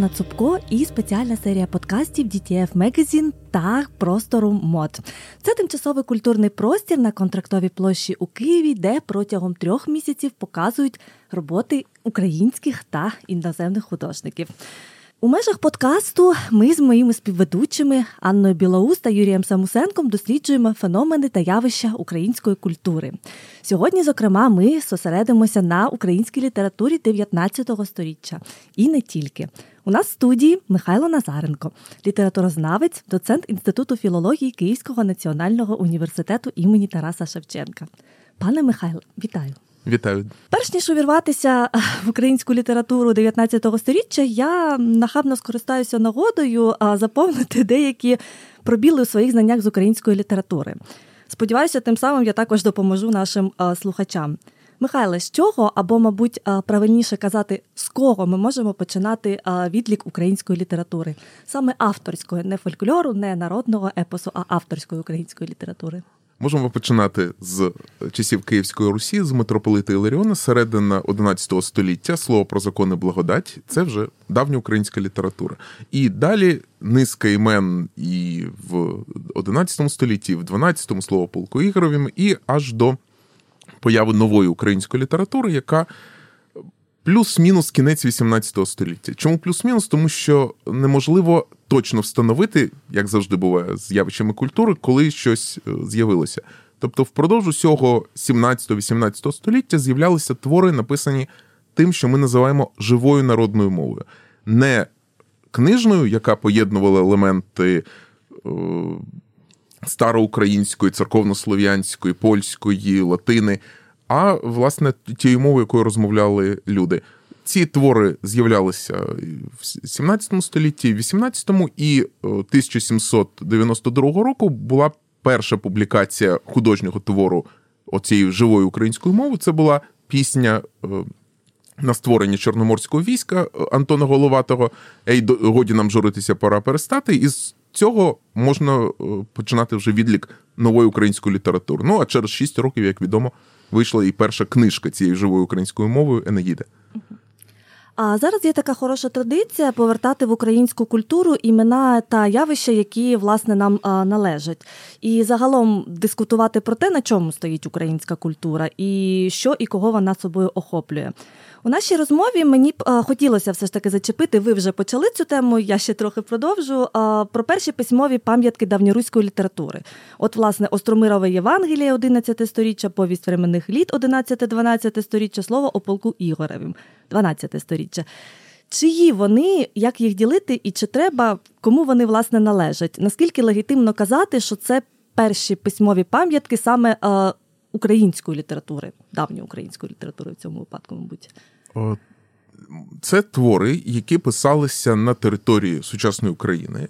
Анна Цупко і спеціальна серія подкастів DTF Magazine та простору мод. Це тимчасовий культурний простір на контрактовій площі у Києві, де протягом трьох місяців показують роботи українських та іноземних художників. У межах подкасту ми з моїми співведучими Анною Білоус та Юрієм Самусенком досліджуємо феномени та явища української культури. Сьогодні, зокрема, ми зосередимося на українській літературі 19 століття і не тільки. У нас в студії Михайло Назаренко, літературознавець, доцент Інституту філології Київського національного університету імені Тараса Шевченка. Пане Михайло, вітаю! Вітаю, перш ніж увірватися в українську літературу 19 століття, я нахабно скористаюся нагодою заповнити деякі пробіли у своїх знаннях з української літератури. Сподіваюся, тим самим я також допоможу нашим слухачам. Михайле, з чого або, мабуть, правильніше казати, з кого ми можемо починати відлік української літератури, саме авторської, не фольклору, не народного епосу, а авторської української літератури. Можемо починати з часів Київської Русі, з митрополита Іларіона, середина 11 століття, слово про закони благодать це вже давня українська література. І далі низка імен і в 11 столітті, і в 12 слово полку Ігоровім, і аж до появи нової української літератури, яка плюс-мінус кінець 18 століття. Чому плюс-мінус? Тому що неможливо точно встановити, як завжди буває з явищами культури, коли щось е, з'явилося. Тобто, впродовж усього 17-18 століття з'являлися твори, написані тим, що ми називаємо живою народною мовою, не книжною, яка поєднувала елементи е, староукраїнської, церковнослов'янської, польської, латини, а власне тією мовою, якою розмовляли люди. Ці твори з'являлися в 17 столітті, в 18-му, і 1792 е, року була перша публікація художнього твору оцієї живої української мови. Це була пісня е, на створення Чорноморського війська е, Антона Головатого. Ей, годі нам журитися, пора перестати. І з цього можна починати вже відлік нової української літератури. Ну а через 6 років, як відомо, вийшла і перша книжка цією живою українською мовою Енеїда. А зараз є така хороша традиція повертати в українську культуру імена та явища, які власне нам належать, і загалом дискутувати про те, на чому стоїть українська культура, і що і кого вона собою охоплює. У нашій розмові мені б хотілося все ж таки зачепити. Ви вже почали цю тему. Я ще трохи продовжу. Про перші письмові пам'ятки давньоруської літератури. От, власне, Остромирове Євангеліє 11 сторіччя, повість временних літ 11-12 сторіччя, слово о полку Ігоревим, 12 сторіччя. Чиї вони, як їх ділити, і чи треба, кому вони власне належать? Наскільки легітимно казати, що це перші письмові пам'ятки саме е, української літератури, давньої української літератури в цьому випадку, мабуть? Це твори, які писалися на території сучасної України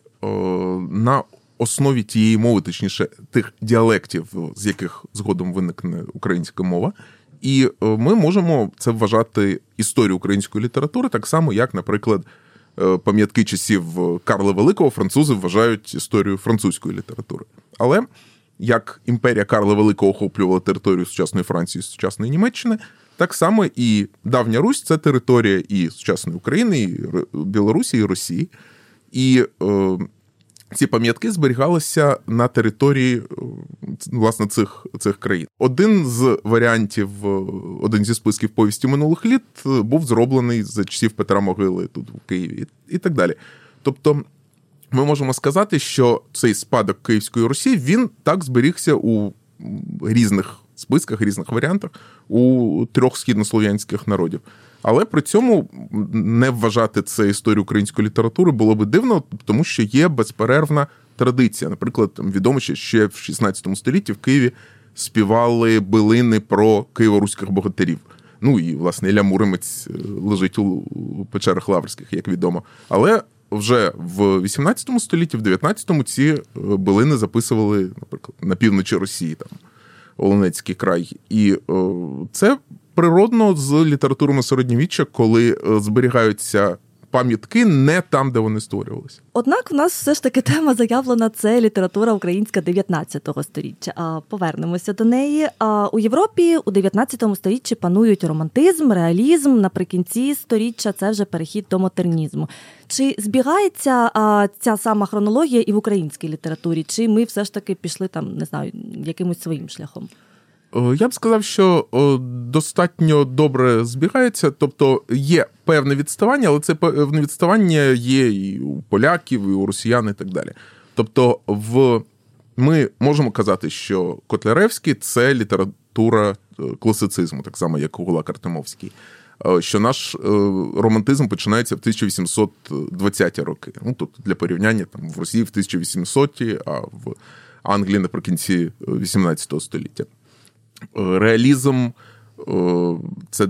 на основі тієї мови, точніше, тих діалектів, з яких згодом виникне українська мова. І ми можемо це вважати історією української літератури, так само, як, наприклад, е, пам'ятки часів Карла Великого французи вважають історією французької літератури. Але як імперія Карла Великого охоплювала територію сучасної Франції, сучасної Німеччини, так само і давня Русь це територія і сучасної України, і Білорусі, і Росії. І е, ці пам'ятки зберігалися на території е, власне цих цих країн. Один з варіантів, е, один зі списків повісті минулих літ е, був зроблений за часів Петра Могили тут в Києві, і так далі. Тобто ми можемо сказати, що цей спадок Київської Русі він так зберігся у різних списках, різних варіантах у трьох східнослов'янських народів. Але при цьому не вважати це історію української літератури було би дивно, тому що є безперервна традиція. Наприклад, відомо, що ще в 16 столітті в Києві співали билини про києво-руських богатирів. Ну і власне Ілля Муромець е, лежить у печерах Лаврських, як відомо. Але вже в 18 столітті, в 19-му ці е, билини записували, наприклад, на півночі Росії, там Олонецький край. І це природно з літературами середньовіччя, коли е, зберігаються пам'ятки не там, де вони створювалися. Однак в нас все ж таки тема заявлена це література українська 19 століття. Повернемося до неї. А у Європі у 19 столітті панують романтизм, реалізм. Наприкінці сторіччя це вже перехід до модернізму. Чи збігається ця сама хронологія і в українській літературі? Чи ми все ж таки пішли там, не знаю, якимось своїм шляхом? Е, я б сказав, що достатньо добре збігається, тобто є певне відставання, але це певне відставання є і у поляків, і у росіян, і так далі. Тобто, в ми можемо казати, що Котляревський це література е, класицизму, так само, як Гулак Артемовський. Е, що наш романтизм починається в 1820-ті роки. Ну тут для порівняння там в Росії в 1800-ті, а в Англії наприкінці 18 століття. Е, реалізм е, це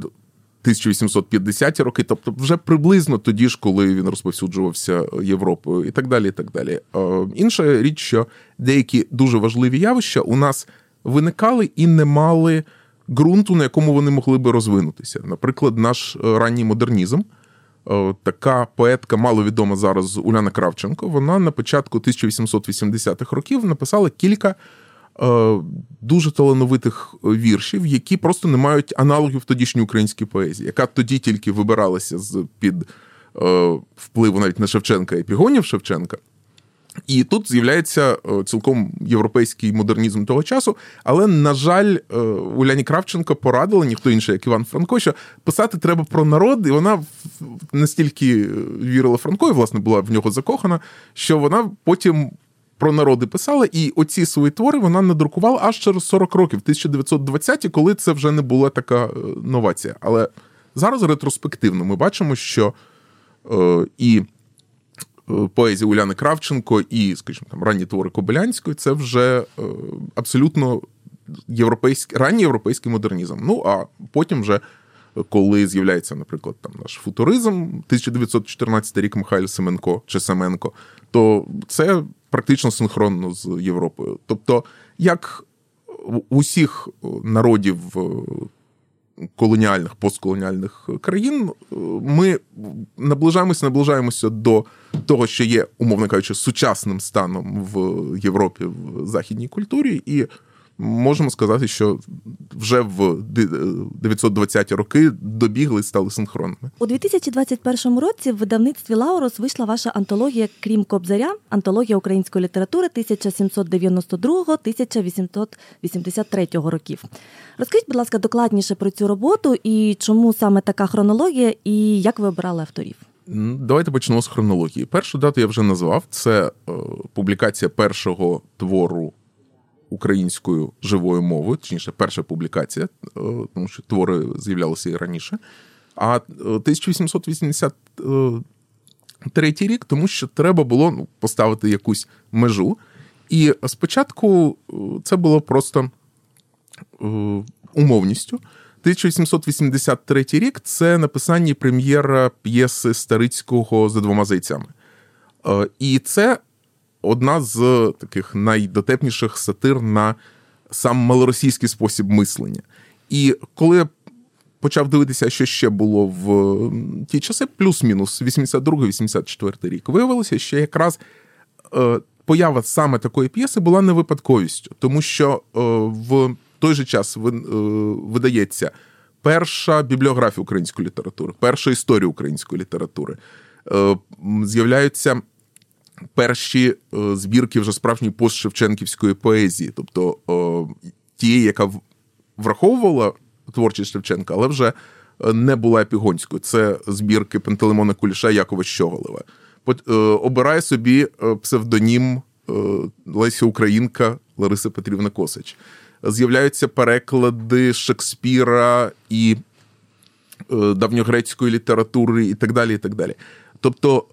1850-ті роки, тобто вже приблизно тоді ж, коли він розповсюджувався Європою, і так далі. і так далі. Е, інша річ, що деякі дуже важливі явища у нас виникали і не мали ґрунту, на якому вони могли би розвинутися. Наприклад, наш ранній модернізм. Така поетка маловідома зараз Уляна Кравченко. Вона на початку 1880-х років написала кілька Е, дуже талановитих віршів, які просто не мають аналогів в тодішній українській поезії, яка тоді тільки вибиралася з під е, впливу навіть на Шевченка і пігонів Шевченка. І тут з'являється е, цілком європейський модернізм того часу. Але, на жаль, Уляні Кравченко порадила, ніхто інший, як Іван Франко, що писати треба про народ, і вона настільки вірила Франко, і, власне, була в нього закохана, що вона потім про народи писала, і оці свої твори вона надрукувала аж через 40 років, 1920-ті, коли це вже не була така е, новація. Але зараз ретроспективно ми бачимо, що е, і е, поезія Уляни Кравченко, і, скажімо, там ранні твори Кобилянської це вже е, абсолютно європейський ранній європейський модернізм. Ну а потім вже. Коли з'являється, наприклад, там наш футуризм, 1914 рік Михайло Семенко чи Семенко, то це практично синхронно з Європою. Тобто, як в усіх народів е, колоніальних, постколоніальних країн, е, ми наближаємося, наближаємося до того, що є, умовно кажучи, сучасним станом в Європі в західній культурі, і можемо сказати, що вже в 920-ті роки добігли і стали синхронними. У 2021 році в видавництві Лаурос вийшла ваша антологія Крім Кобзаря, антологія української літератури 1792-1883 років. Розкажіть, будь ласка, докладніше про цю роботу і чому саме така хронологія, і як ви обирали авторів? Давайте почнемо з хронології. Першу дату я вже назвав. Це е, публікація першого твору українською живою мовою, точніше, перша публікація, е, тому що твори з'являлися і раніше. А 1883 е, рік, тому що треба було ну, поставити якусь межу. І спочатку е, це було просто умовністю. 1883 рік це написання прем'єра п'єси Старицького за двома зайцями. І це одна з таких найдотепніших сатир на сам малоросійський спосіб мислення. І коли я почав дивитися, що ще було в ті часи, плюс-мінус 82-84 рік, виявилося, що якраз е, поява саме такої п'єси була не випадковістю, тому що е, в той же час е, видається перша бібліографія української літератури, перша історія української літератури. З'являються перші е, збірки вже справжньої постшевченківської поезії, тобто тієї, яка враховувала творчість Шевченка, але вже е, не була епігонською. Це збірки Пантелеймона Куліша Якова Щоголева. Е, обирає собі псевдонім Леся Українка Лариса Петрівна Косич. З'являються переклади Шекспіра і давньогрецької літератури, і так далі. і так далі. Тобто,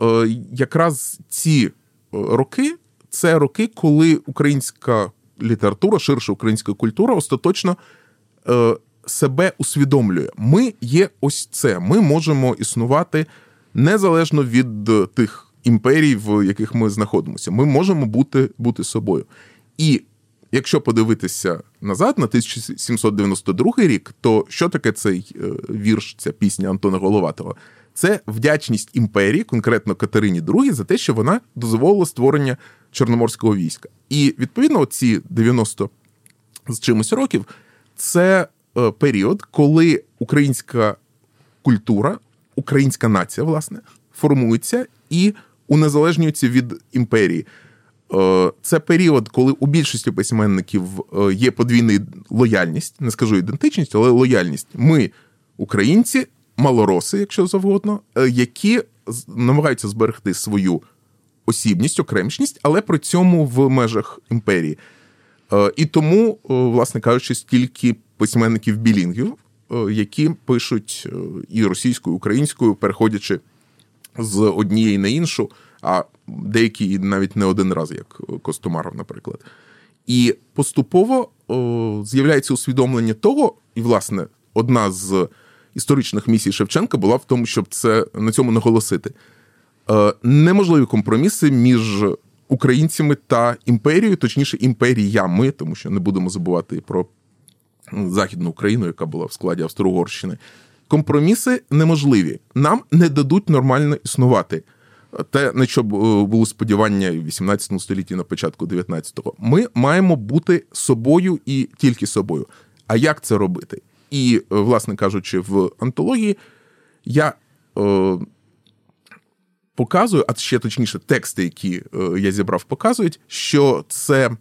якраз ці роки це роки, коли українська література, ширша українська культура остаточно е, себе усвідомлює. Ми є ось це. Ми можемо існувати незалежно від тих імперій, в яких ми знаходимося. Ми можемо бути, бути собою. І якщо подивитися назад на 1792 рік, то що таке цей е, вірш, ця пісня Антона Головатого? Це вдячність імперії, конкретно Катерині II, за те, що вона дозволила створення чорноморського війська. І відповідно, ці 90 з чимось років це е, період, коли українська культура, українська нація, власне, формується і унезалежнюється від імперії. Е, це період, коли у більшості письменників е, є подвійна лояльність, не скажу ідентичність, але лояльність. Ми, українці, малороси, якщо завгодно, е, які намагаються зберегти свою осібність, окремішність, але при цьому в межах імперії. І тому, власне кажучи, стільки письменників білінгів, які пишуть і російською, і українською, переходячи з однієї на іншу а деякі навіть не один раз, як Костомаров, наприклад. І поступово з'являється усвідомлення того, і, власне, одна з історичних місій Шевченка була в тому, щоб це на цьому наголосити. Е, неможливі компроміси між українцями та імперією, точніше, імперіями, тому що не будемо забувати про Західну Україну, яка була в складі Австро-Угорщини. Компроміси неможливі. Нам не дадуть нормально існувати те, на що е, було сподівання в 18 столітті на початку 19-го, ми маємо бути собою і тільки собою. А як це робити? І, е, власне кажучи, в антології я е, показую, а ще точніше, тексти, які е, я зібрав, показують, що це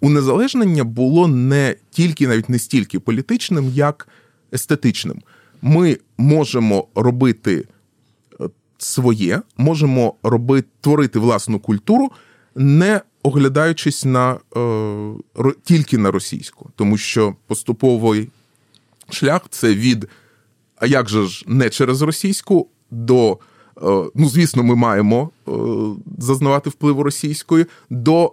унезалежнення було не тільки, навіть не стільки політичним, як естетичним. Ми можемо робити своє, можемо робити, творити власну культуру, не оглядаючись на е, тільки на російську, тому що поступовий шлях це від а як же ж не через російську до. Е, ну, звісно, ми маємо е, зазнавати впливу російської до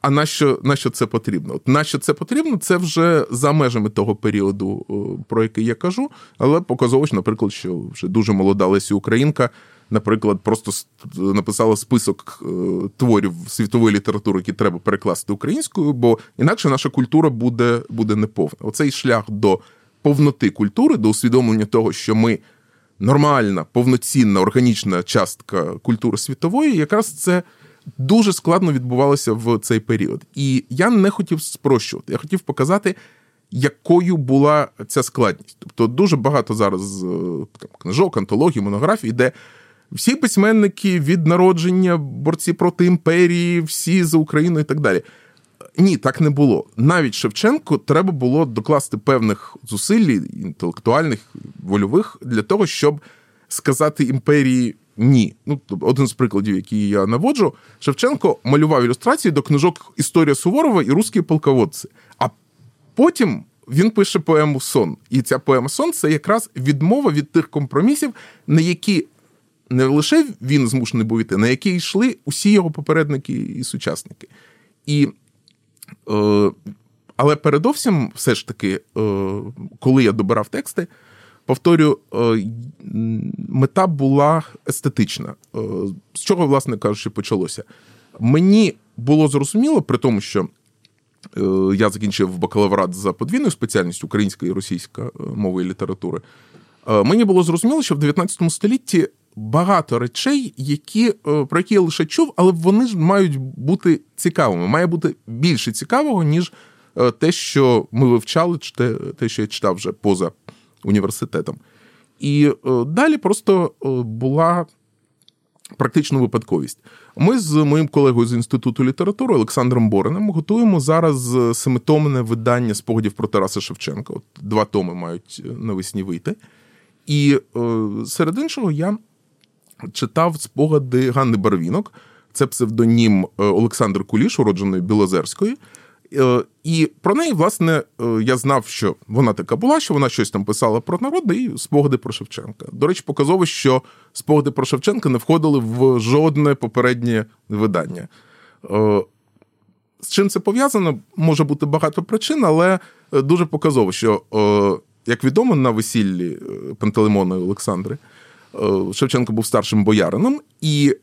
а на що, на що це потрібно? От на що це потрібно, це вже за межами того періоду, про який я кажу, але показово, наприклад, що вже дуже молода Лесі Українка наприклад, просто написала список е, творів світової літератури, які треба перекласти українською, бо інакше наша культура буде, буде неповна. Оцей шлях до повноти культури, до усвідомлення того, що ми. Нормальна, повноцінна органічна частка культури світової, якраз це дуже складно відбувалося в цей період. І я не хотів спрощувати. Я хотів показати, якою була ця складність. Тобто, дуже багато зараз е, там, книжок, антологій, монографій, де всі письменники від народження, борці проти імперії, всі за Україну і так далі. Ні, так не було. Навіть Шевченко треба було докласти певних зусиль, інтелектуальних, вольових, для того, щоб сказати імперії ні. Ну, Один з прикладів, який я наводжу, Шевченко малював ілюстрації до книжок Історія Суворова і Русські полководці. А потім він пише поему Сон. І ця поема Сон це якраз відмова від тих компромісів, на які не лише він змушений був іти, на який йшли усі його попередники і сучасники. І, Але передовсім, все ж таки, е, коли я добирав тексти, повторю, е, мета була естетична. Е, з чого, власне кажучи, почалося? Мені було зрозуміло, при тому, що. Е, я закінчив бакалаврат за подвійною спеціальністю українська і російська е, мови і літератури. Мені було зрозуміло, що в 19 столітті багато речей, які, е, про які я лише чув, але вони ж мають бути цікавими. Має бути більше цікавого, ніж е, те, що ми вивчали, чи те, те, що я читав вже поза університетом. І е, далі просто була практична випадковість. Ми з моїм колегою з інституту літератури Олександром Бориним готуємо зараз семитомне видання спогадів про Тараса Шевченка. От Два томи мають навесні вийти. І серед іншого я читав спогади Ганни Барвінок, це псевдонім е, Олександр Куліш, уродженої Білозерської. Е, і про неї, власне, е, я знав, що вона така була, що вона щось там писала про народ і спогади про Шевченка. До речі, показово, що спогади про Шевченка не входили в жодне попереднє видання. З чим це пов'язано, може бути багато причин, але дуже показово, що, як відомо, на весіллі Пантелеймона і Олександри Шевченко був старшим боярином, і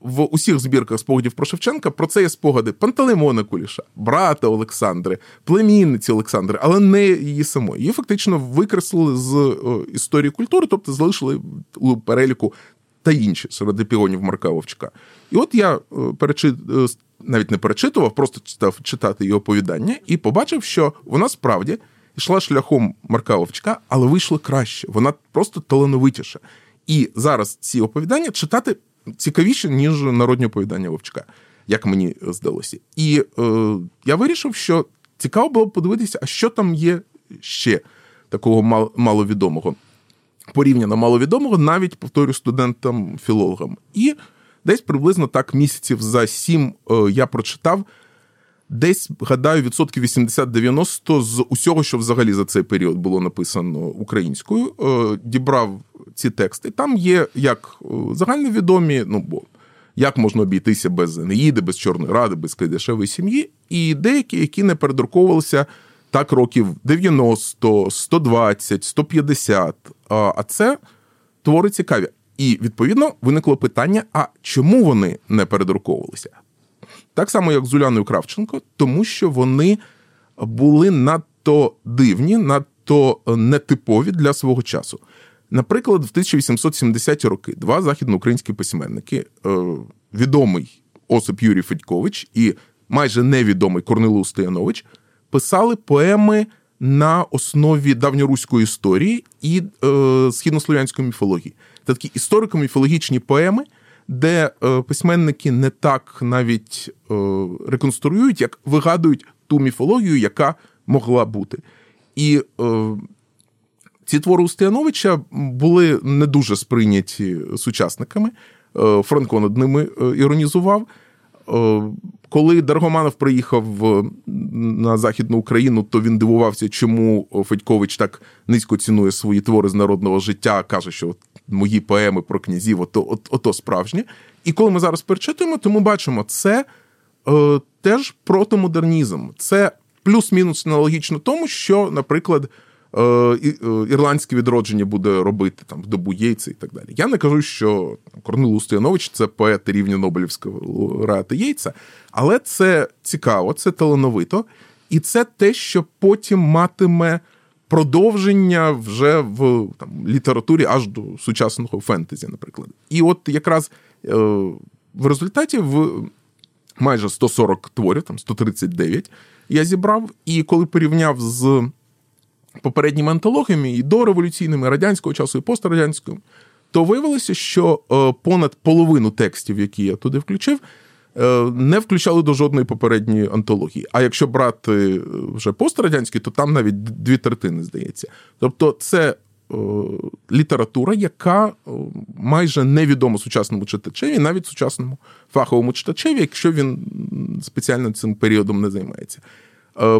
в усіх збірках спогадів про Шевченка про це є спогади Пантелеймона Куліша, брата Олександри, племінниці Олександри, але не її самої. Її фактично викреслили з історії культури, тобто залишили у переліку та інші серед епіонів Марка Вовчка. І от я перечит... навіть не перечитував, просто читав читати її оповідання і побачив, що вона справді йшла шляхом Марка Вовчка, але вийшло краще. Вона просто талановитіша. І зараз ці оповідання читати цікавіше, ніж народні оповідання Вовчка, як мені здалося. І е, я вирішив, що цікаво було подивитися, а що там є ще такого мал- маловідомого, порівняно маловідомого, навіть повторю студентам-філологам. І десь приблизно так місяців за сім е, я прочитав. Десь, гадаю, відсотків 80-90 з усього, що взагалі за цей період було написано українською, е, дібрав ці тексти. Там є як е, загальновідомі, ну бо як можна обійтися без Енеїди, без Чорної Ради, без Кайдашевої сім'ї, і деякі, які не передруковувалися так років 90, 120, 150. А це твори цікаві. І відповідно виникло питання: а чому вони не передруковувалися? Так само, як з Уляною Кравченко, тому що вони були надто дивні, надто нетипові для свого часу. Наприклад, в 1870-ті роки два західноукраїнські письменники, відомий Осип Юрій Федькович і майже невідомий Корнило Стоянович, писали поеми на основі давньоруської історії і е, східнослов'янської міфології. Це такі історико-міфологічні поеми де е, письменники не так навіть е, реконструюють, як вигадують ту міфологію, яка могла бути. І е, ці твори Устияновича були не дуже сприйняті сучасниками. Франко над ними іронізував. Коли Даргоманов приїхав на Західну Україну, то він дивувався, чому Федькович так низько цінує свої твори з народного життя, каже, що мої поеми про князів, ото, ото, справжнє. І коли ми зараз перечитуємо, то ми бачимо, це е, теж протомодернізм. Це плюс-мінус аналогічно тому, що, наприклад, е, ірландське відродження буде робити там в добу Єйця і так далі. Я не кажу, що Корнило Устоянович це поет рівня Нобелівського лауреата Єйця, але це цікаво, це талановито, і це те, що потім матиме продовження вже в там, літературі аж до сучасного фентезі, наприклад. І от якраз е, в результаті в майже 140 творів, там 139 я зібрав, і коли порівняв з попередніми антологіями і дореволюційними, радянського часу, і пострадянського, то виявилося, що е, понад половину текстів, які я туди включив, Е, не включали до жодної попередньої антології. А якщо брати е, вже пострадянські, то там навіть дві третини здається. Тобто, це література, яка майже невідома сучасному читачеві, навіть сучасному фаховому читачеві, якщо він спеціально цим періодом не займається.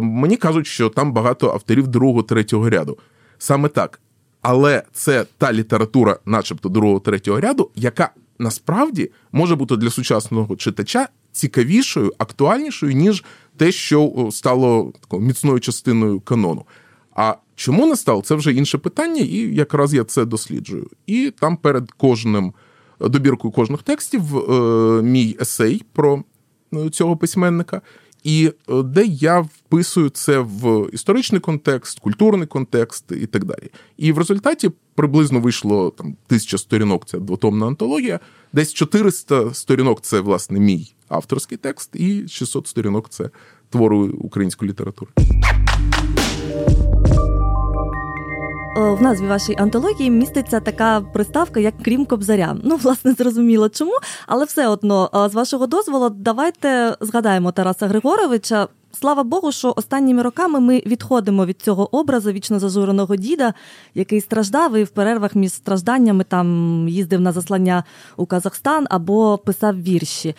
Мені кажуть, що там багато авторів другого, третього ряду. Саме так. Але це та література, начебто другого, третього ряду, яка насправді може бути для сучасного читача цікавішою, актуальнішою, ніж те, що стало такою міцною частиною канону. А чому не стало, це вже інше питання, і якраз я це досліджую. І там перед кожним добіркою кожних текстів е, мій есей про е, цього письменника і е, де я вписую це в історичний контекст, культурний контекст і так далі. І в результаті приблизно вийшло там тисяча сторінок. Це двотомна антологія, десь 400 сторінок це власне мій авторський текст, і 600 сторінок це твори української літератури. В назві вашої антології міститься така приставка, як крім Кобзаря. Ну, власне, зрозуміло чому, але все одно, е, з вашого дозволу, давайте згадаємо Тараса Григоровича. Слава Богу, що останніми роками ми відходимо від цього образу вічно зажуреного діда, який страждав і в перервах між стражданнями там їздив на заслання у Казахстан або писав вірші.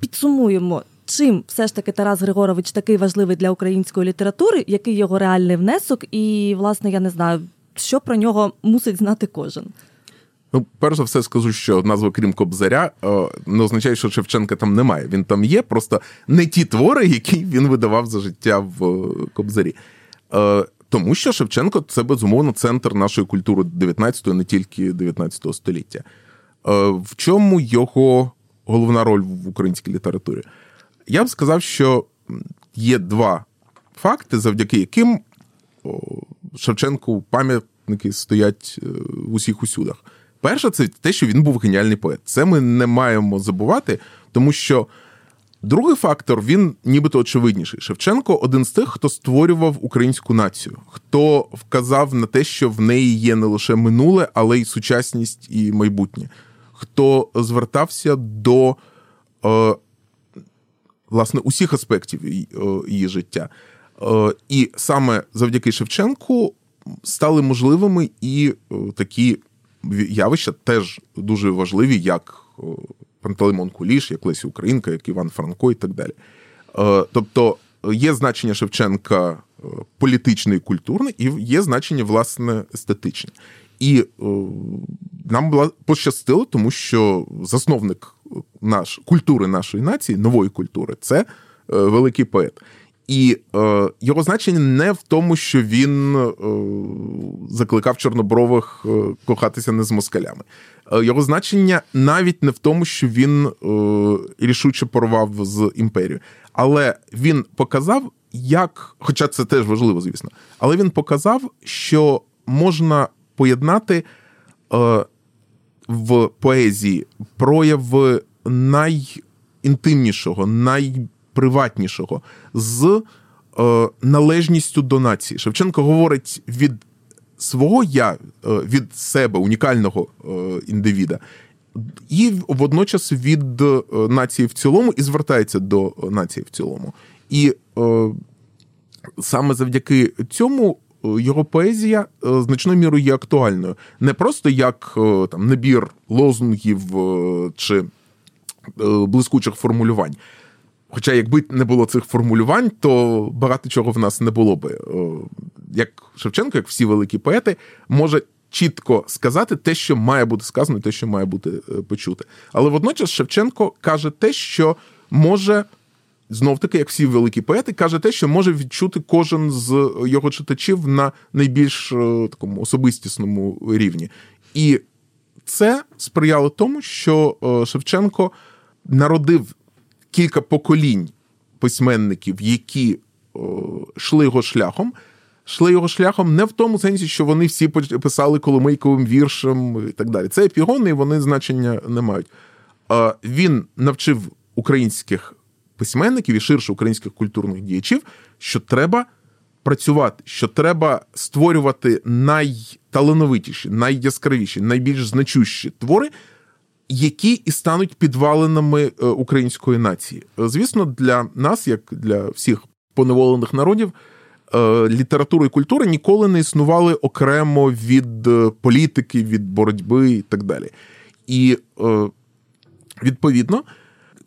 Підсумуємо. Чим все ж таки Тарас Григорович такий важливий для української літератури, який його реальний внесок, і, власне, я не знаю, що про нього мусить знати кожен. Ну, перш за все, скажу, що назва крім Кобзаря е, не означає, що Шевченка там немає. Він там є, просто не ті твори, які він видавав за життя в е, Кобзарі. Е, тому що Шевченко це безумовно центр нашої культури 19-го, не тільки 19 століття. В чому його головна роль в українській літературі. Я б сказав, що є два факти, завдяки яким Шевченку пам'ятники стоять е, в усіх усюдах. Перше, це те, що він був геніальний поет. Це ми не маємо забувати, тому що другий фактор він нібито очевидніший. Шевченко один з тих, хто створював українську націю, хто вказав на те, що в неї є не лише минуле, але й сучасність і майбутнє, хто звертався до е, власне усіх аспектів її життя. Е, і саме завдяки Шевченку стали можливими і е, такі явища теж дуже важливі, як е, Пантелеймон Куліш, як Лесі Українка, як Іван Франко і так далі. Тобто є значення Шевченка політичне і культурне, і є значення, власне, естетичне. І нам була пощастило, тому що засновник наш культури нашої нації, нової культури, це великий поет. І е, його значення не в тому, що він е, закликав чорнобрових е, кохатися не з москалями. Е, його значення навіть не в тому, що він е, рішуче порвав з імперією. Але він показав, як, хоча це теж важливо, звісно, але він показав, що можна поєднати е, в поезії прояви найінтимнішого, най приватнішого з е, належністю до нації. Шевченко говорить від свого я, е, від себе, унікального е, індивіда, і водночас від е, нації в цілому, і звертається до нації в цілому. І е, саме завдяки цьому. Е, його поезія значною мірою є актуальною, не просто як там набір лозунгів чи блискучих формулювань, Хоча, якби не було цих формулювань, то багато чого в нас не було би. Як Шевченко, як всі великі поети, може чітко сказати те, що має бути сказано, те, що має бути е, почуте. Але водночас Шевченко каже те, що може. Знов таки, як всі великі поети, каже те, що може відчути кожен з його читачів на найбільш е, такому особистісному рівні. І це сприяло тому, що е, Шевченко народив кілька поколінь письменників, які о, йшли його шляхом. Йшли його шляхом не в тому сенсі, що вони всі писали коломийковим віршем і так далі. Це епігони, і вони значення не мають. Він навчив українських письменників і ширше українських культурних діячів, що треба працювати, що треба створювати найталановитіші, найяскравіші, найбільш значущі твори, які і стануть підвалинами е, української нації. Е, звісно, для нас, як для всіх поневолених народів, е, література і культура ніколи не існували окремо від політики, від боротьби і так далі. І відповідно.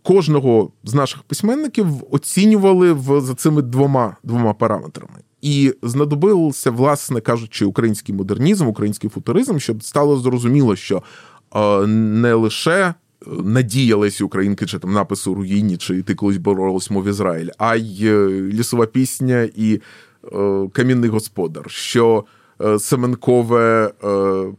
Кожного з наших письменників оцінювали в за цими двома двома параметрами, і знадобився, власне кажучи, український модернізм, український футуризм, щоб стало зрозуміло, що не лише надія Лесі Українки, чи там напис у руїні, чи ти колись боролась мов Ізраїль, а й е, лісова пісня і е, камінний господар. що е, Семенкове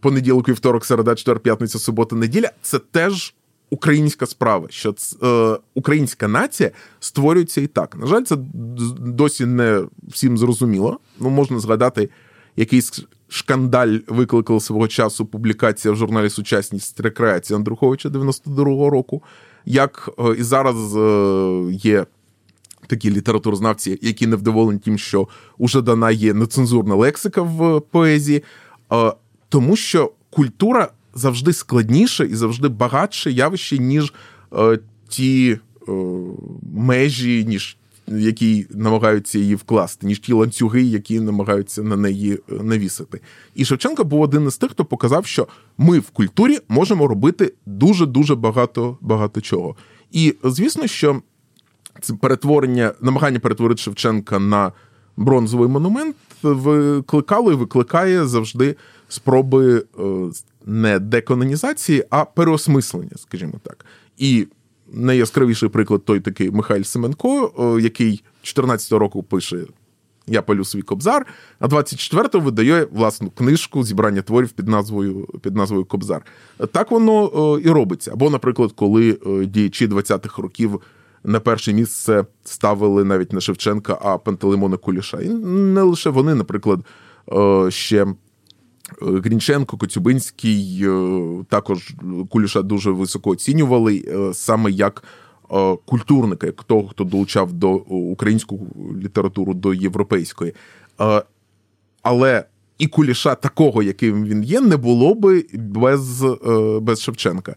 понеділок, вівторок, середа, четвер, п'ятниця, субота, неділя це теж українська справа. Що е, українська нація створюється і так. На жаль, це досі не всім зрозуміло. Ну, можна згадати якийсь шкандаль викликала свого часу публікація в журналі Сучасність рекреація Андруховича 92-го року. Як е, і зараз е, є такі літературознавці, які невдоволені тим, що уже дана є нецензурна лексика в поезії, е, тому що культура завжди складніше і завжди багатше явище, ніж ті межі, ніж які намагаються її вкласти, ніж ті ланцюги, які намагаються на неї е, навісити. І Шевченко був один із тих, хто показав, що ми в культурі можемо робити дуже дуже багато багато чого. І звісно, що це перетворення, намагання перетворити Шевченка на бронзовий монумент викликало і викликає завжди спроби е, не деканонізації, а переосмислення, скажімо так. І найяскравіший приклад той такий Михайль Семенко, який 14 року пише Я палю свій кобзар, а 24-го видає власну книжку зібрання творів під назвою під назвою Кобзар. Так воно і робиться. Або, наприклад, коли діячі 20-х років на перше місце ставили навіть не Шевченка, а Пантелеймона Куліша. І не лише вони, наприклад, ще. Грінченко, Коцюбинський також Куліша дуже високо оцінювали саме як культурника, як того, хто долучав до українську літературу до європейської. Але і Куліша, такого, яким він є, не було би без, без Шевченка.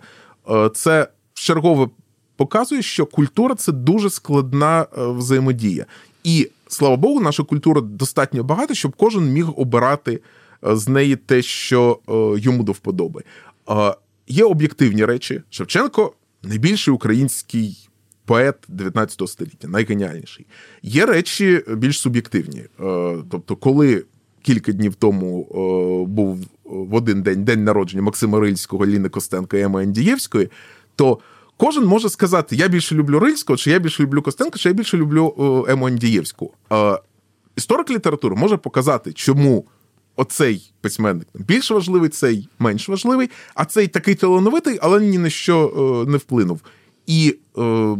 Це чергове показує, що культура це дуже складна взаємодія. І слава Богу, наша культура достатньо багата, щоб кожен міг обирати з неї те, що йому до вподоби. Є об'єктивні речі. Шевченко найбільший український поет 19 століття, найгеніальніший. Є речі більш суб'єктивні. Тобто, коли кілька днів тому був в один день день народження Максима Рильського, Ліни Костенка і Еми Андієвської, то кожен може сказати: я більше люблю Рильського, чи я більше люблю Костенка, чи я більше люблю Ему Андієвську. Історик літератури може показати, чому оцей письменник більш важливий, цей менш важливий, а цей такий талановитий, але ні на що е, не вплинув. І, е,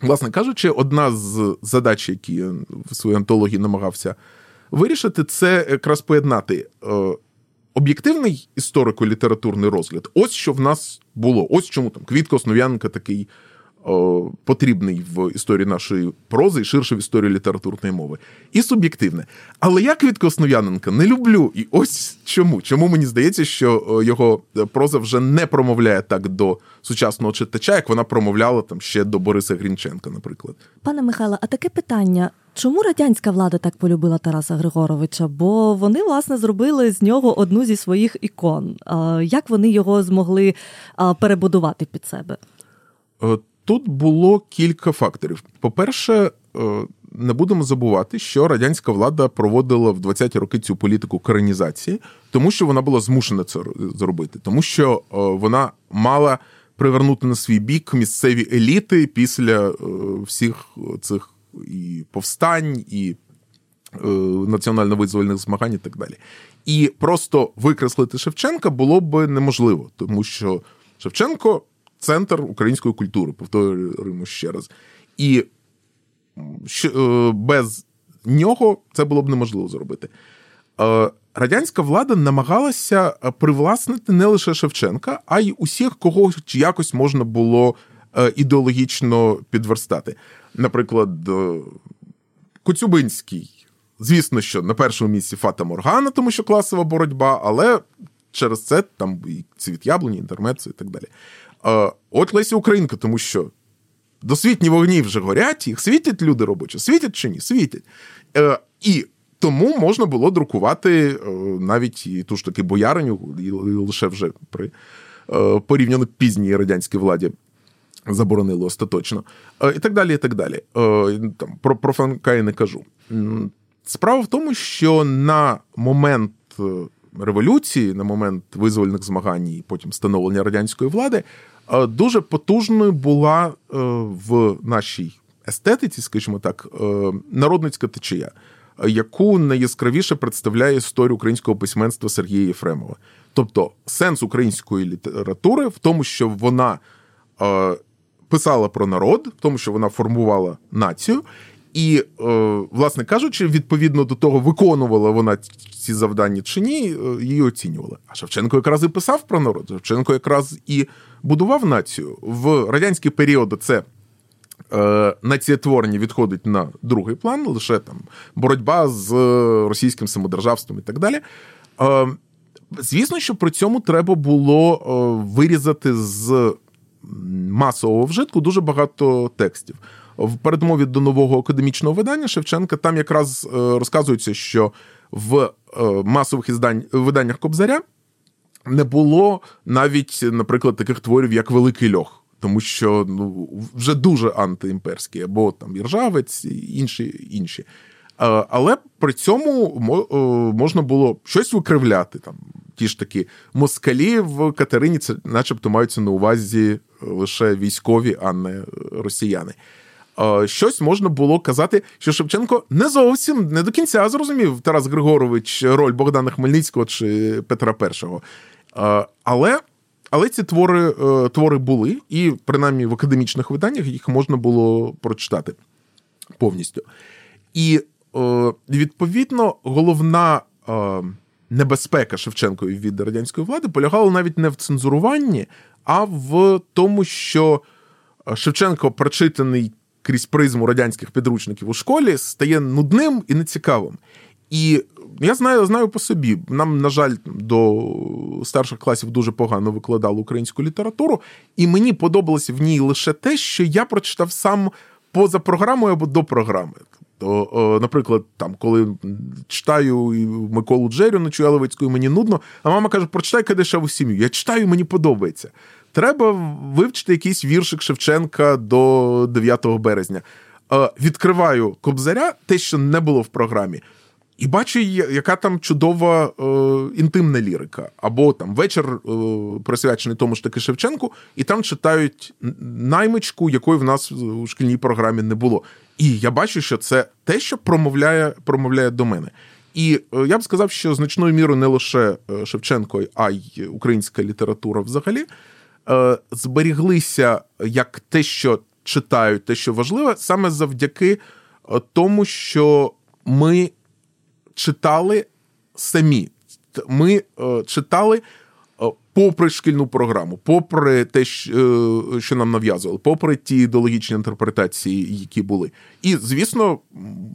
власне кажучи, одна з задач, які я в своїй антології намагався вирішити, це якраз поєднати е, об'єктивний історико-літературний розгляд. Ось що в нас було. Ось чому там Квітко Основ'янка такий потрібний в історії нашої прози і ширше в історії літературної мови. І суб'єктивне. Але я Квітко Основ'яненка не люблю. І ось чому. Чому мені здається, що його проза вже не промовляє так до сучасного читача, як вона промовляла там ще до Бориса Грінченка, наприклад. Пане Михайло, а таке питання. Чому радянська влада так полюбила Тараса Григоровича? Бо вони, власне, зробили з нього одну зі своїх ікон. Як вони його змогли перебудувати під себе? Тут було кілька факторів. По-перше, е, не будемо забувати, що радянська влада проводила в 20-ті роки цю політику коронізації, тому що вона була змушена це зробити, тому що е, вона мала привернути на свій бік місцеві еліти після е, всіх цих і повстань, і національно-визвольних змагань, і так далі. І просто викреслити Шевченка було б неможливо, тому що Шевченко центр української культури, повторюємо ще раз. І е, без нього це було б неможливо зробити. Е, радянська влада намагалася привласнити не лише Шевченка, а й усіх, кого якось можна було е, ідеологічно підверстати. Наприклад, Коцюбинський, звісно, що на першому місці Фата Моргана, тому що класова боротьба, але через це там і цвіт яблуні, інтермецо і так далі. От Леся Українка, тому що досвітні вогні вже горять, їх світять люди робочі, світять чи ні? Світять. Е, і тому можна було друкувати е, навіть і ту ж таки бояриню, і лише вже при е, порівняно пізній радянській владі. Заборонили остаточно. І так далі. і так далі. Там, Про про Франка я не кажу. Справа в тому, що на момент революції, на момент визвольних змагань і потім становлення радянської влади, Е, дуже потужною була е, в нашій естетиці, скажімо так, е, народницька течія, яку найяскравіше представляє історію українського письменства Сергія Єфремова. Тобто сенс української літератури в тому, що вона писала про народ, в тому, що вона формувала націю. І, власне кажучи, відповідно до того, виконувала вона ці завдання чи ні, її оцінювали. А Шевченко якраз і писав про народ. Шевченко якраз і будував націю в радянські періоди. Це е, націєтворення відходить на другий план, лише там боротьба з російським самодержавством і так далі. Е, Звісно, що при цьому треба було е, вирізати з масового вжитку дуже багато текстів. В передмові до нового академічного видання Шевченка там якраз е, розказується, що в е, масових виданнях Кобзаря не було навіть, наприклад, таких творів, як Великий Льох. Тому що ну, вже дуже антиімперські, або там Іржавець, і інші. інші. Але при цьому можна було щось викривляти. Там Ті ж такі москалі в Катерині, це начебто маються на увазі лише військові, а не росіяни. Щось можна було казати, що Шевченко не зовсім не до кінця зрозумів Тарас Григорович роль Богдана Хмельницького чи Петра І. Але але ці твори е, твори були, і принаймні в академічних виданнях їх можна було прочитати повністю. І е, відповідно головна е, небезпека Шевченкові від радянської влади полягала навіть не в цензуруванні, а в тому, що Шевченко, прочитаний крізь призму радянських підручників у школі, стає нудним і нецікавим. І я знаю знаю по собі. Нам, на жаль, до старших класів дуже погано викладали українську літературу, і мені подобалося в ній лише те, що я прочитав сам поза програмою або до програми. То, наприклад, там, коли читаю Миколу Джерю Чуяловицьку, і мені нудно, а мама каже, прочитай Кадешеву сім'ю. Я читаю, мені подобається. Треба вивчити якийсь віршик Шевченка до 9 березня. Відкриваю Кобзаря, те, що не було в програмі. І бачу, яка там чудова е, інтимна лірика, або там вечір е, присвячений тому ж таки Шевченку, і там читають наймичку, якої в нас у шкільній програмі не було. І я бачу, що це те, що промовляє промовляє до мене. І е, я б сказав, що значною мірою не лише е, Шевченко, а й українська література взагалі е, зберіглися як те, що читають, те, що важливе, саме завдяки е, тому, що ми читали самі. Ми е, читали попри шкільну програму, попри те, що нам нав'язували, попри ті ідеологічні інтерпретації, які були. І, звісно,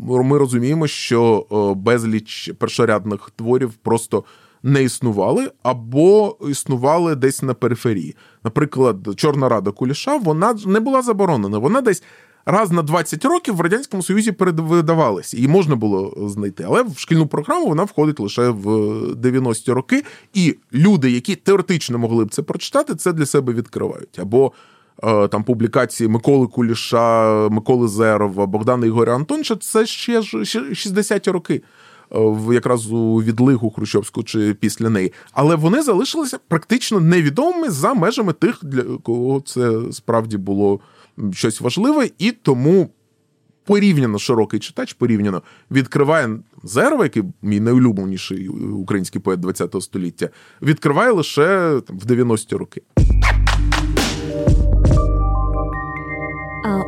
ми розуміємо, що безліч першорядних творів просто. Не існували або існували десь на периферії. Наприклад, Чорна Рада Куліша вона не була заборонена. Вона десь раз на 20 років в радянському союзі передавалися, і можна було знайти. Але в шкільну програму вона входить лише в 90-ті роки, і люди, які теоретично могли б це прочитати, це для себе відкривають. Або е, там публікації Миколи Куліша, Миколи Зерова, Богдана Ігоря Антонча це ще 60-ті роки. Е, якраз у відлигу Хрущовську чи після неї, але вони залишилися практично невідомими за межами тих, для кого це справді було щось важливе, і тому порівняно широкий читач порівняно відкриває Зерва, який мій найулюбленіший український поет ХХ століття, відкриває лише там, в 90-ті роки.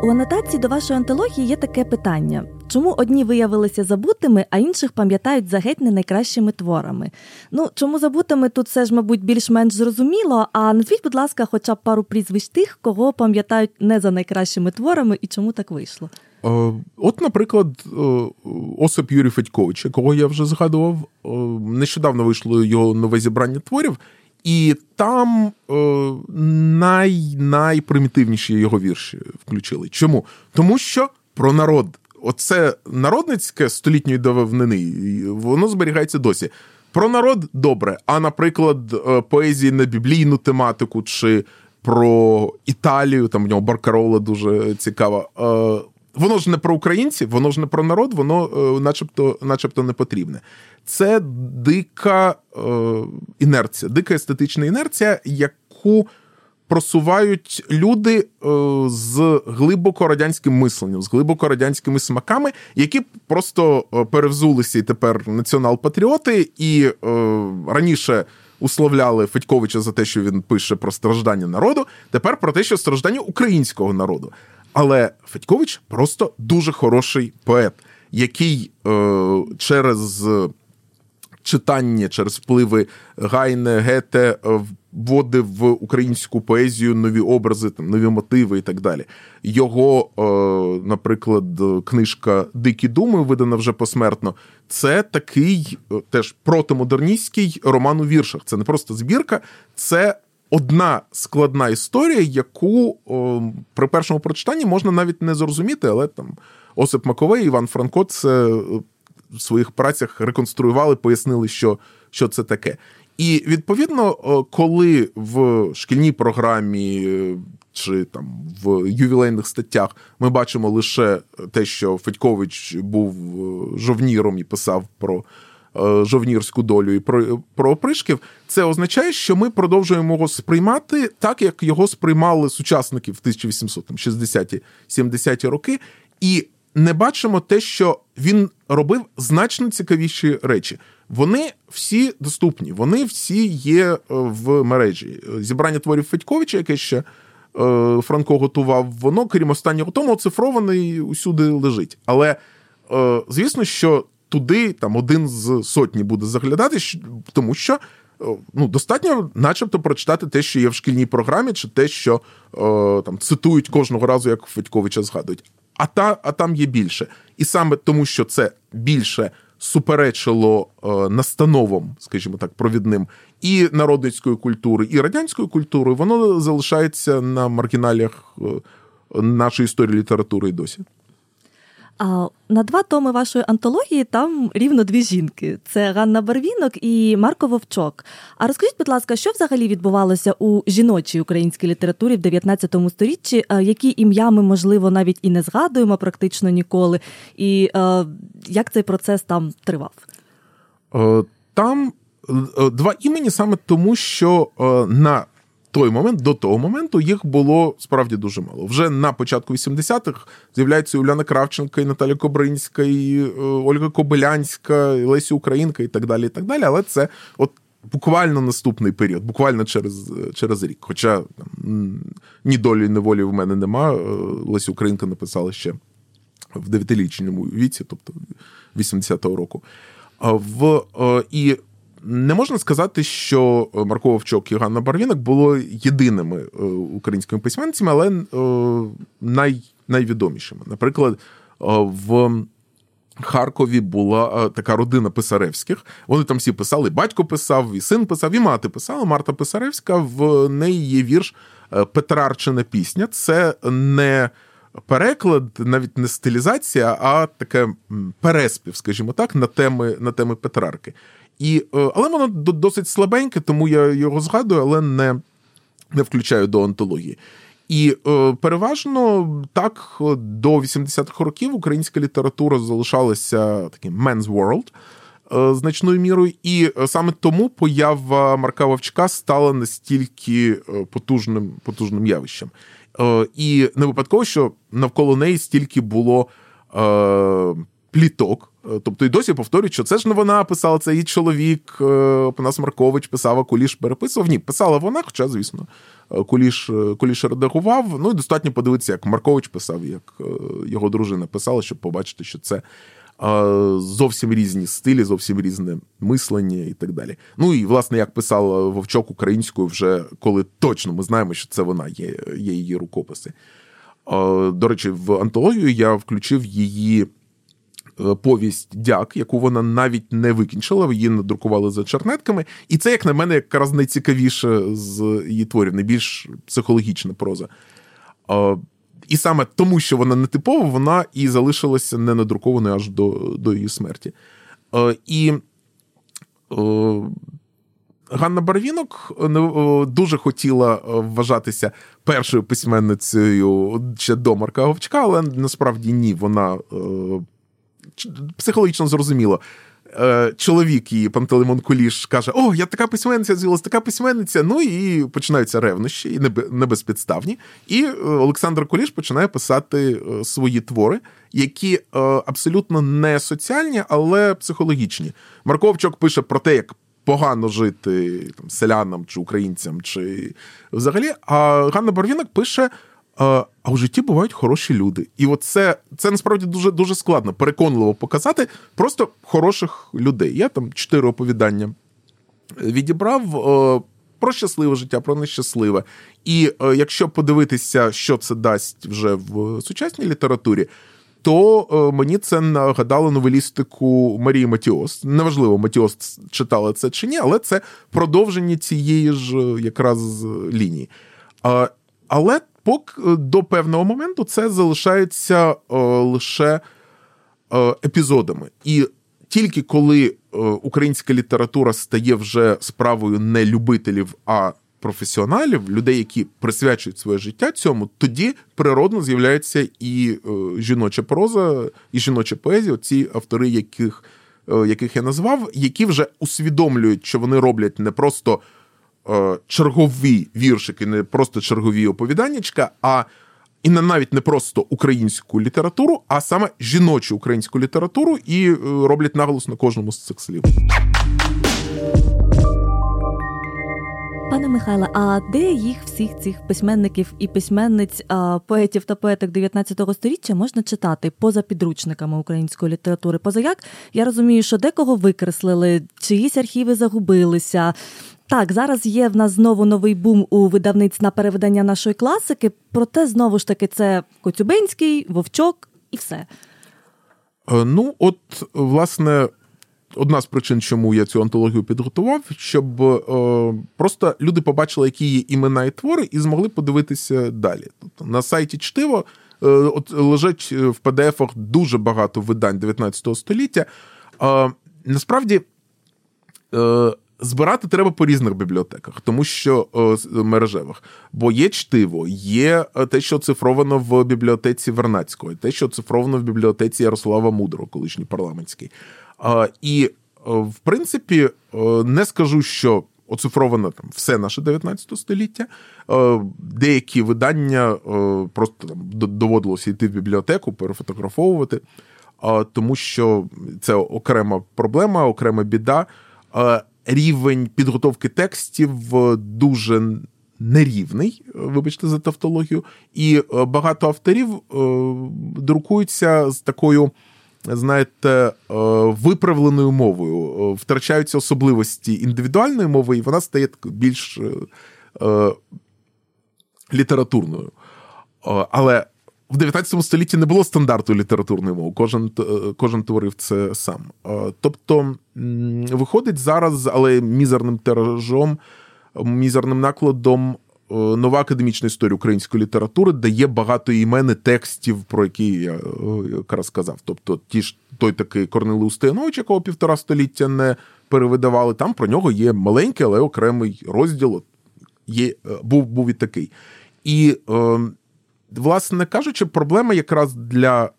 У анотації до вашої антології є таке питання: чому одні виявилися забутими, а інших пам'ятають за геть не найкращими творами? Ну чому забутими тут все ж, мабуть, більш-менш зрозуміло. А назвіть, будь ласка, хоча б пару прізвищ тих, кого пам'ятають не за найкращими творами, і чому так вийшло? От, наприклад, Осип Юрій Федькович, якого я вже згадував, нещодавно вийшло його нове зібрання творів. І там е, най, найпримітивніші його вірші включили. Чому? Тому що про народ, оце народницьке столітньої давнини, воно зберігається досі. Про народ добре. А, наприклад, е, поезії на біблійну тематику чи про Італію, там в нього Баркарола дуже цікава. Е, Воно ж не про українців, воно ж не про народ, воно е, начебто, начебто не потрібне це дика е, інерція, дика естетична інерція, яку просувають люди е, з глибоко радянським мисленням, з глибоко радянськими смаками, які просто перевзулися і тепер націонал-патріоти, і раніше. Условляли Федьковича за те, що він пише про страждання народу, тепер про те, що страждання українського народу. Але Федькович просто дуже хороший поет, який е, через читання через впливи Гайне, Гете е, вводив в українську поезію нові образи, там нові мотиви і так далі. Його, е, наприклад, книжка Дикі думи, видана вже посмертно. Це такий е, теж протимодерністський роман у віршах. Це не просто збірка, це. Одна складна історія, яку о, при першому прочитанні можна навіть не зрозуміти, але там Осип Маковей, Іван Франко це в своїх працях реконструювали, пояснили, що, що це таке. І відповідно, коли в шкільній програмі е, чи там в ювілейних статтях ми бачимо лише те, що Федькович був е, жовніром і писав про жовнірську долю і про, про опришків, це означає, що ми продовжуємо його сприймати так, як його сприймали сучасники в 1860-70-ті роки, і не бачимо те, що він робив значно цікавіші речі. Вони всі доступні, вони всі є в мережі. Зібрання творів Федьковича, яке ще Е, Франко готував, воно, крім останнього тому, оцифроване і усюди лежить. Але е, звісно, що туди там один з сотні буде заглядати, тому що. Е, ну, достатньо, начебто, прочитати те, що є в шкільній програмі, чи те, що е, там цитують кожного разу, як Федьковича згадують. А та, а там є більше. І саме тому, що це більше суперечило е, настановам, скажімо так, провідним і народницької культури, і радянської культури, воно залишається на маргіналях е, нашої історії літератури і досі. А на два томи вашої антології там рівно дві жінки: це Ганна Барвінок і Марко Вовчок. А розкажіть, будь ласка, що взагалі відбувалося у жіночій українській літературі в 19 сторіччі, які ім'я ми, можливо, навіть і не згадуємо практично ніколи, і е, як цей процес там тривав? Е, там е, два імені саме тому, що на той момент, до того моменту, їх було справді дуже мало. Вже на початку 80-х з'являються Уляна Кравченка, і Наталя Кобринська, і е, Ольга Кобилянська, і Лесі Українка, і так далі. і так далі. Але це от буквально наступний період, буквально через через рік. Хоча там, ні долі, ні волі в мене нема. Е, Лесі Українка написала ще в дев'ятирічному віці, тобто 80-го року. В, е, І не можна сказати, що Марко Вовчок і Ганна Барвінок були єдиними е, українськими письменницями, але е, най, найвідомішими. Наприклад, е, в Харкові була така родина Писаревських. Вони там всі писали, і батько писав, і син писав, і мати писала. Марта Писаревська. В неї є вірш Петрарчина пісня. Це не переклад, навіть не стилізація, а таке переспів, скажімо так, на теми на теми Петрарки. І, е, Але воно досить слабеньке, тому я його згадую, але не не включаю до антології. І е, переважно так до 80-х років українська література залишалася таким men's world е, значною мірою, і саме тому поява Марка Вовчка стала настільки потужним потужним явищем. І не випадково, що навколо неї стільки було пліток. Е, тобто і досі повторюють, що це ж не вона писала, це її чоловік, е, Панас Маркович писав, а Куліш переписував. Ні, писала вона, хоча, звісно, е, Куліш Куліш редагував. Ну і достатньо подивитися, як Маркович писав, як його дружина писала, щоб побачити, що це зовсім різні стилі, зовсім різне мислення і так далі. Ну і власне, як писала Вовчок українською, вже коли точно ми знаємо, що це вона є, є її рукописи. До речі, в антологію я включив її. Е, повість Дяк, яку вона навіть не викінчила, її надрукували за чернетками. І це, як на мене, якраз найцікавіше з її творів, найбільш психологічна проза. І саме тому, що вона не типова, вона і залишилася не надрукованою аж до до її смерті. І Ганна Барвінок дуже хотіла вважатися першою письменницею ще до Марка Говчка, але насправді ні, вона психологічно зрозуміло. Е, чоловік її Пантелеймон Куліш каже: О, я така письменниця, з'явилась така письменниця. Ну і починаються ревнощі, і небезпідставні. І е, Олександр Куліш починає писати е, свої твори, які абсолютно не соціальні, але психологічні. Марковчок пише про те, як погано жити там, селянам чи українцям, чи взагалі. А Ганна Барвінок пише. А у житті бувають хороші люди. І от це, це насправді дуже дуже складно переконливо показати просто хороших людей. Я там чотири оповідання відібрав про щасливе життя, про нещасливе. І якщо подивитися, що це дасть вже в сучасній літературі, то мені це нагадало новелістику Марії Матіос. Неважливо, Матіос читала це чи ні, але це продовження цієї ж якраз лінії. Але Поки е, до певного моменту це залишається е, лише е, епізодами. І тільки коли українська література стає вже справою не любителів, а професіоналів, людей, які присвячують своє життя цьому, тоді природно з'являється і жіноча проза, і жіноча поезія, ці автори, яких яких я назвав, які вже усвідомлюють, що вони роблять не просто чергові віршики, не просто чергові оповіданнячка, а і навіть не просто українську літературу, а саме жіночу українську літературу, і роблять наголос на кожному з цих слів. Пане Михайле, а де їх всіх цих письменників і письменниць, поетів та поеток 19 століття можна читати поза підручниками української літератури? Поза як я розумію, що декого викреслили, чиїсь архіви загубилися. Так, зараз є в нас знову новий бум у видавниць на переведення нашої класики, проте знову ж таки це Коцюбинський, Вовчок і все. Е, ну, от, власне, одна з причин, чому я цю антологію підготував, щоб е, просто люди побачили, які є імена і твори, і змогли подивитися далі. Тобто на сайті Чтиво е, от лежать в PDF-ах дуже багато видань 19 століття. Е, насправді. Е, Збирати треба по різних бібліотеках, тому що мережевих, бо є чтиво, є е, те, що цифровано в бібліотеці Вернацького, те, що цифровано в бібліотеці Ярослава Мудрого, колишній парламентський. І, е, в принципі, е, не скажу, що оцифровано там все наше 19 століття. Е, деякі видання просто там доводилося йти в бібліотеку, перефотографовувати, тому що це окрема проблема, окрема біда. Рівень підготовки текстів дуже нерівний, вибачте, за тавтологію, і багато авторів друкуються з такою знаєте, е, виправленою мовою. Е, втрачаються особливості індивідуальної мови, і вона стає більш е, літературною. Але в 19 столітті не було стандарту літературної мови, кожен кожен творив це сам. Тобто виходить зараз, але мізерним тиражом, мізерним накладом Е, нова академічна історія української літератури дає багато імен і текстів, про які я е, якраз сказав. Тобто, ті ж той такий Корнилий Устинович, якого півтора століття не перевидавали. Там про нього є маленький, але окремий розділ. Є, е, Був був і такий. І, власне кажучи, проблема якраз для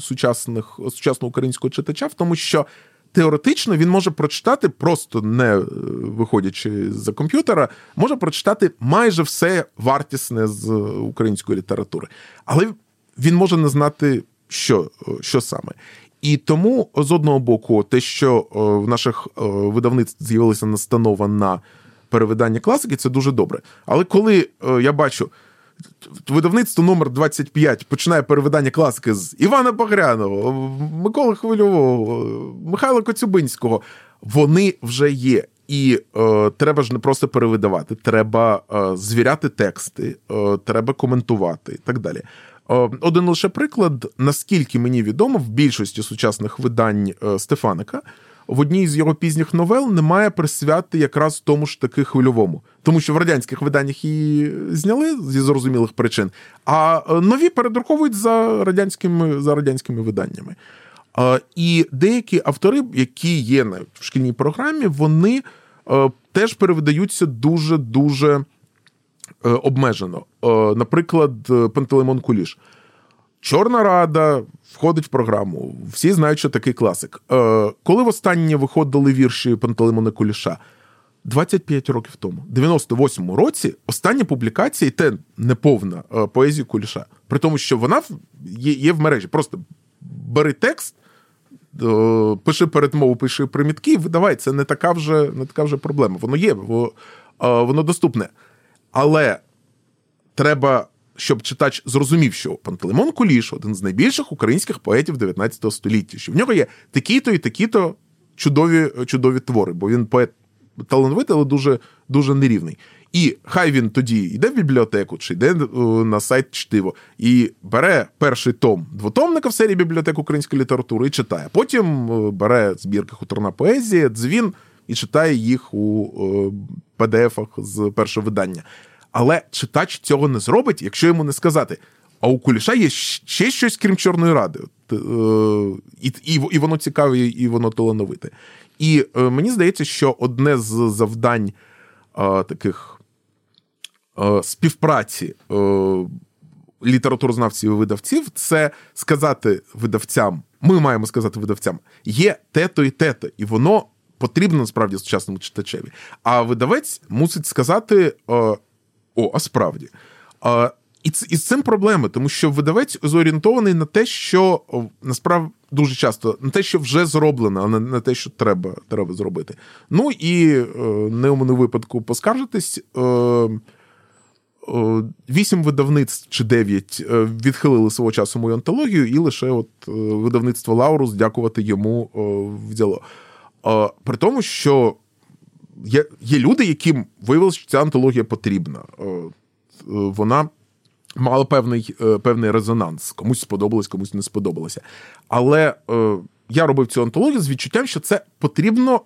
сучасних сучасного українського читача в тому, що теоретично він може прочитати, просто не е, виходячи з комп'ютера, може прочитати майже все вартісне з української літератури. Але він може не знати, що, що саме. І тому з одного боку, те, що е, в наших е, видавництв з'явилася настанова на перевидання класики, це дуже добре. Але коли я бачу видавництво номер 25 починає перевидання класики з Івана Багрянова, Миколи Хвильового, Михайла Коцюбинського. Вони вже є. І е, треба ж не просто перевидавати, треба е, звіряти тексти, е, треба коментувати і так далі. Е, один лише приклад, наскільки мені відомо, в більшості сучасних видань е, Стефаника в одній з його пізніх новел немає присвяти якраз тому ж таки хвильовому, тому що в радянських виданнях її зняли зі зрозумілих причин, а е, нові передруковують за радянськими за радянськими виданнями. І деякі автори, які є в шкільній програмі, вони е, теж перевидаються дуже дуже е, обмежено. Наприклад, Пантелеймон Куліш. Чорна рада входить в програму. Всі знають, що такий класик. Е, Коли востаннє виходили вірші Пантелеймона Куліша? 25 років тому, 98-му році, остання публікація, і те неповна е, поезія Куліша. При тому, що вона є є в мережі. Просто бери текст, е, пиши передмову, пиши примітки, видавай. Це не така вже не така вже проблема. Воно є, воно, е, воно доступне. Але треба щоб читач зрозумів, що Пантелеймон Куліш один з найбільших українських поетів 19 століття, що в нього є такі-то і такі-то чудові чудові твори, бо він поет талановитий, але дуже дуже нерівний. І хай він тоді йде в бібліотеку чи йде е, на сайт чтиво і бере перший том двотомника в серії бібліотек української літератури і читає. Потім е, бере збірки хуторна поезія, дзвін і читає їх у е, PDF-ах з першого видання. Але читач цього не зробить, якщо йому не сказати. А у Куліша є ще щось, крім Чорної Ради. Е, і і, і воно цікаве, і воно талановите. І е, мені здається, що одне з завдань е, таких співпраці літературознавців і видавців це сказати видавцям. Ми маємо сказати видавцям, є те-то і те-то, і воно потрібно насправді сучасному читачеві. А видавець мусить сказати: о, а справді. І і з цим проблеми, тому що видавець зорієнтований на те, що насправді дуже часто на те, що вже зроблено, а не на те, що треба треба зробити. Ну і е, не у мене випадку поскаржитись. Е, вісім видавництв чи дев'ять е, відхилили свого часу мою антологію, і лише от видавництво Лаурус, дякувати йому взяло. При тому, що є є люди, яким виявилося, що ця антологія потрібна. Вона мала певний е, певний резонанс. Комусь сподобалось, комусь не сподобалося. Але е, я робив цю антологію з відчуттям, що це потрібно,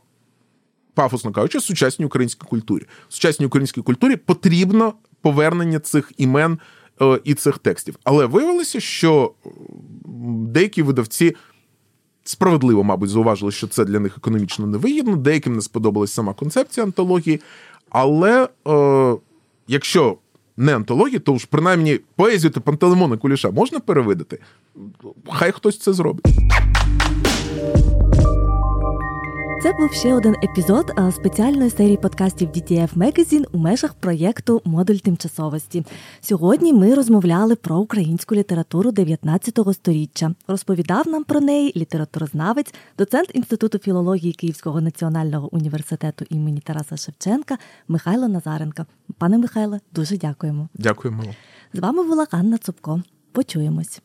пафосно кажучи, сучасній українській культурі. Сучасній українській культурі потрібно повернення цих імен е, і цих текстів. Але виявилося, що деякі видавці. Справедливо, мабуть, зауважили, що це для них економічно невигідно, деяким не сподобалась сама концепція антології. Але е, якщо не антології, то ж принаймні поезію та Пантелеймона Куліша можна перевидати? Хай хтось це зробить. Це був ще один епізод спеціальної серії подкастів DTF Magazine у межах проєкту Модуль тимчасовості. Сьогодні ми розмовляли про українську літературу 19 століття. Розповідав нам про неї літературознавець, доцент інституту філології Київського національного університету імені Тараса Шевченка Михайло Назаренко. Пане Михайле, дуже дякуємо. Дякуємо. З вами була Ганна Цупко. Почуємось.